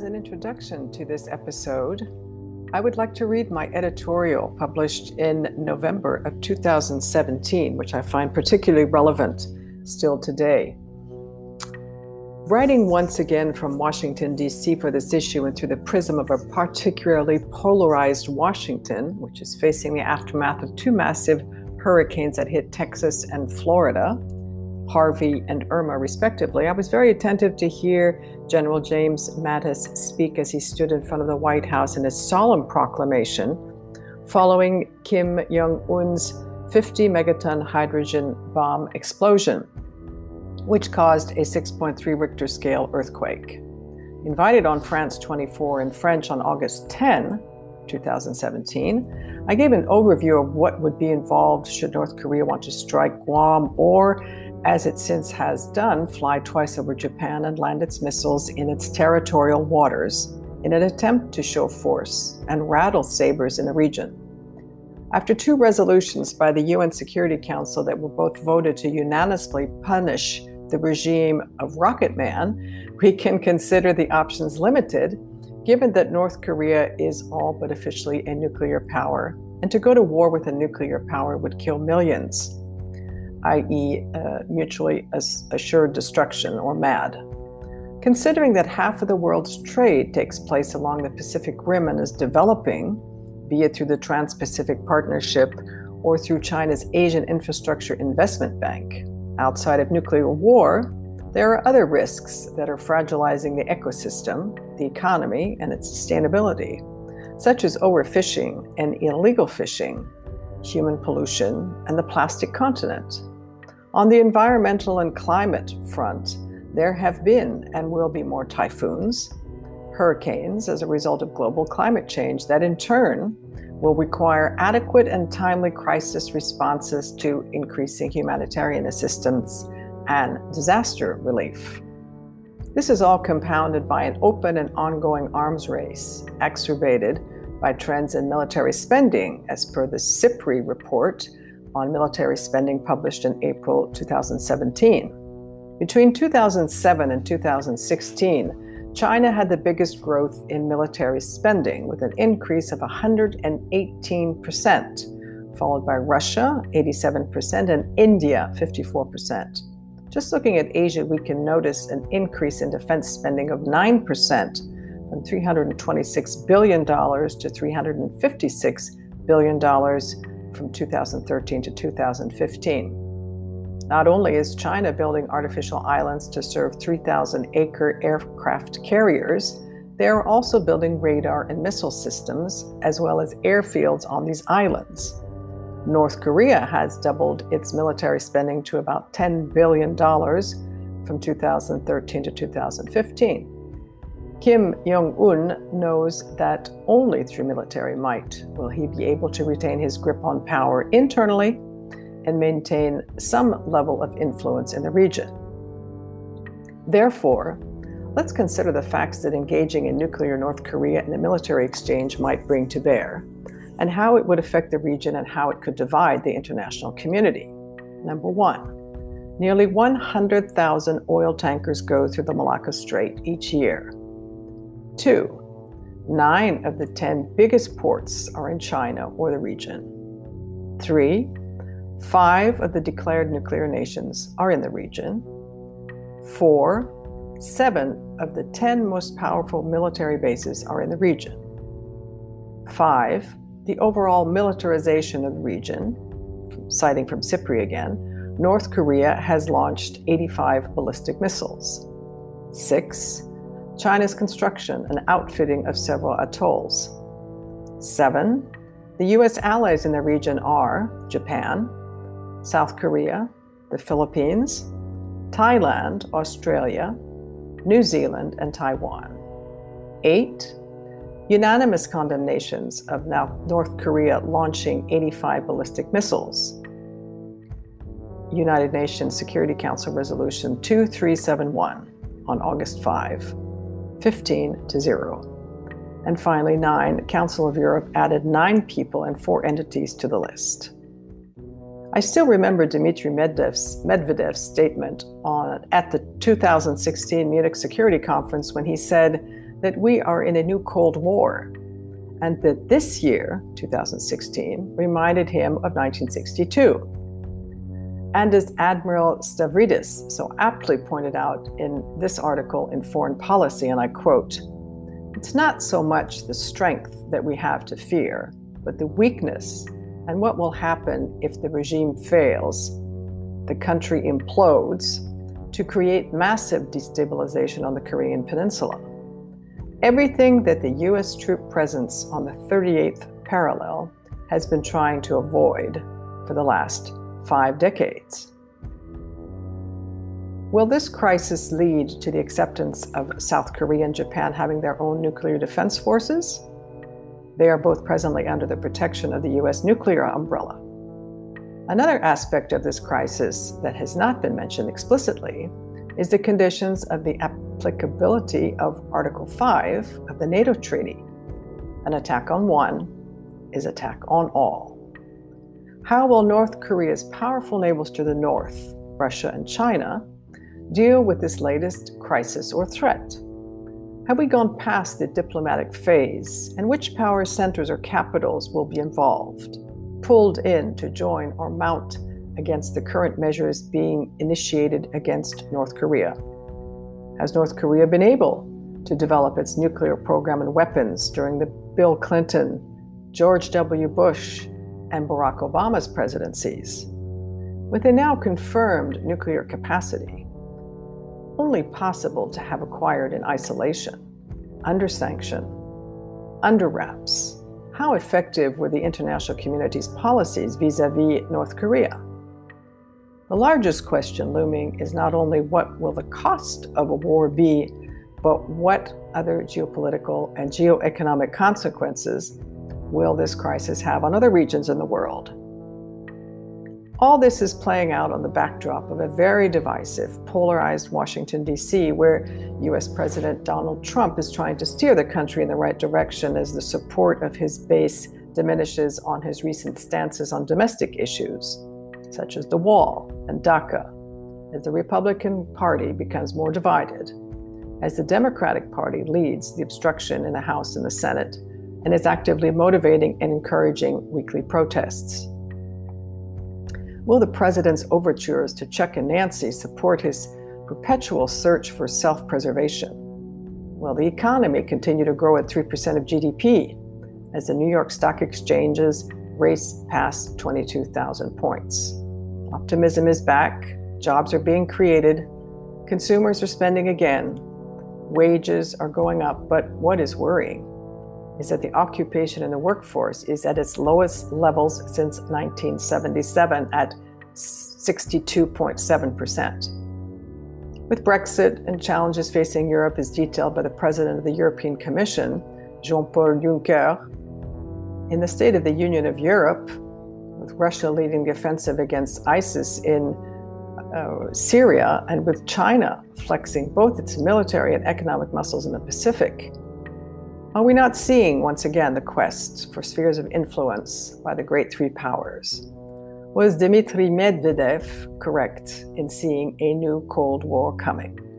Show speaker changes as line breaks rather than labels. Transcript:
As an introduction to this episode, I would like to read my editorial published in November of 2017, which I find particularly relevant still today. Writing once again from Washington, D.C. for this issue and through the prism of a particularly polarized Washington, which is facing the aftermath of two massive hurricanes that hit Texas and Florida, Harvey and Irma, respectively, I was very attentive to hear General James Mattis speak as he stood in front of the White House in a solemn proclamation following Kim Jong un's 50 megaton hydrogen bomb explosion, which caused a 6.3 Richter scale earthquake. Invited on France 24 in French on August 10, 2017, I gave an overview of what would be involved should North Korea want to strike Guam or as it since has done, fly twice over Japan and land its missiles in its territorial waters in an attempt to show force and rattle sabers in the region. After two resolutions by the UN Security Council that were both voted to unanimously punish the regime of Rocket Man, we can consider the options limited, given that North Korea is all but officially a nuclear power, and to go to war with a nuclear power would kill millions i.e., uh, mutually assured destruction or MAD. Considering that half of the world's trade takes place along the Pacific Rim and is developing, be it through the Trans Pacific Partnership or through China's Asian Infrastructure Investment Bank, outside of nuclear war, there are other risks that are fragilizing the ecosystem, the economy, and its sustainability, such as overfishing and illegal fishing, human pollution, and the plastic continent. On the environmental and climate front, there have been and will be more typhoons, hurricanes as a result of global climate change that in turn will require adequate and timely crisis responses to increasing humanitarian assistance and disaster relief. This is all compounded by an open and ongoing arms race, exacerbated by trends in military spending, as per the SIPRI report on military spending published in April 2017. Between 2007 and 2016, China had the biggest growth in military spending with an increase of 118%, followed by Russia, 87%, and India, 54%. Just looking at Asia, we can notice an increase in defense spending of 9%, from $326 billion to $356 billion from 2013 to 2015. Not only is China building artificial islands to serve 3,000 acre aircraft carriers, they are also building radar and missile systems, as well as airfields on these islands. North Korea has doubled its military spending to about $10 billion from 2013 to 2015. Kim Jong un knows that only through military might will he be able to retain his grip on power internally and maintain some level of influence in the region. Therefore, let's consider the facts that engaging in nuclear North Korea in a military exchange might bring to bear, and how it would affect the region and how it could divide the international community. Number one, nearly 100,000 oil tankers go through the Malacca Strait each year. Two, nine of the 10 biggest ports are in China or the region. Three, five of the declared nuclear nations are in the region. Four, seven of the 10 most powerful military bases are in the region. Five, the overall militarization of the region, citing from SIPRI again, North Korea has launched 85 ballistic missiles. Six, China's construction and outfitting of several atolls. Seven, the U.S. allies in the region are Japan, South Korea, the Philippines, Thailand, Australia, New Zealand, and Taiwan. Eight, unanimous condemnations of North Korea launching 85 ballistic missiles. United Nations Security Council Resolution 2371 on August 5. 15 to 0. And finally, nine, Council of Europe added nine people and four entities to the list. I still remember Dmitry Medvedev's, Medvedev's statement on, at the 2016 Munich Security Conference when he said, that we are in a new Cold War, and that this year, 2016, reminded him of 1962. And as Admiral Stavridis so aptly pointed out in this article in Foreign Policy, and I quote, it's not so much the strength that we have to fear, but the weakness and what will happen if the regime fails, the country implodes, to create massive destabilization on the Korean Peninsula. Everything that the US troop presence on the 38th parallel has been trying to avoid for the last five decades. Will this crisis lead to the acceptance of South Korea and Japan having their own nuclear defense forces? They are both presently under the protection of the US nuclear umbrella. Another aspect of this crisis that has not been mentioned explicitly is the conditions of the applicability of Article 5 of the NATO Treaty. An attack on one is attack on all. How will North Korea's powerful neighbors to the north, Russia and China, deal with this latest crisis or threat? Have we gone past the diplomatic phase, and which power centers or capitals will be involved, pulled in to join or mount against the current measures being initiated against North Korea? Has North Korea been able to develop its nuclear program and weapons during the Bill Clinton, George W. Bush, and Barack Obama's presidencies? With a now confirmed nuclear capacity, only possible to have acquired in isolation, under sanction, under wraps. How effective were the international community's policies vis a vis North Korea? The largest question looming is not only what will the cost of a war be, but what other geopolitical and geoeconomic consequences will this crisis have on other regions in the world? All this is playing out on the backdrop of a very divisive, polarized Washington, D.C., where U.S. President Donald Trump is trying to steer the country in the right direction as the support of his base diminishes on his recent stances on domestic issues, such as the wall and DACA, as the Republican Party becomes more divided, as the Democratic Party leads the obstruction in the House and the Senate, and is actively motivating and encouraging weekly protests. Will the president's overtures to Chuck and Nancy support his perpetual search for self preservation? Will the economy continue to grow at 3% of GDP as the New York Stock Exchanges race past 22,000 points? Optimism is back, jobs are being created, consumers are spending again, wages are going up, but what is worrying is that the occupation in the workforce is at its lowest levels since 1977 at 62.7%. With Brexit and challenges facing Europe as detailed by the President of the European Commission, Jean Paul Juncker, in the State of the Union of Europe, with Russia leading the offensive against ISIS in uh, Syria, and with China flexing both its military and economic muscles in the Pacific, are we not seeing once again the quest for spheres of influence by the great three powers? Was Dmitry Medvedev correct in seeing a new Cold War coming?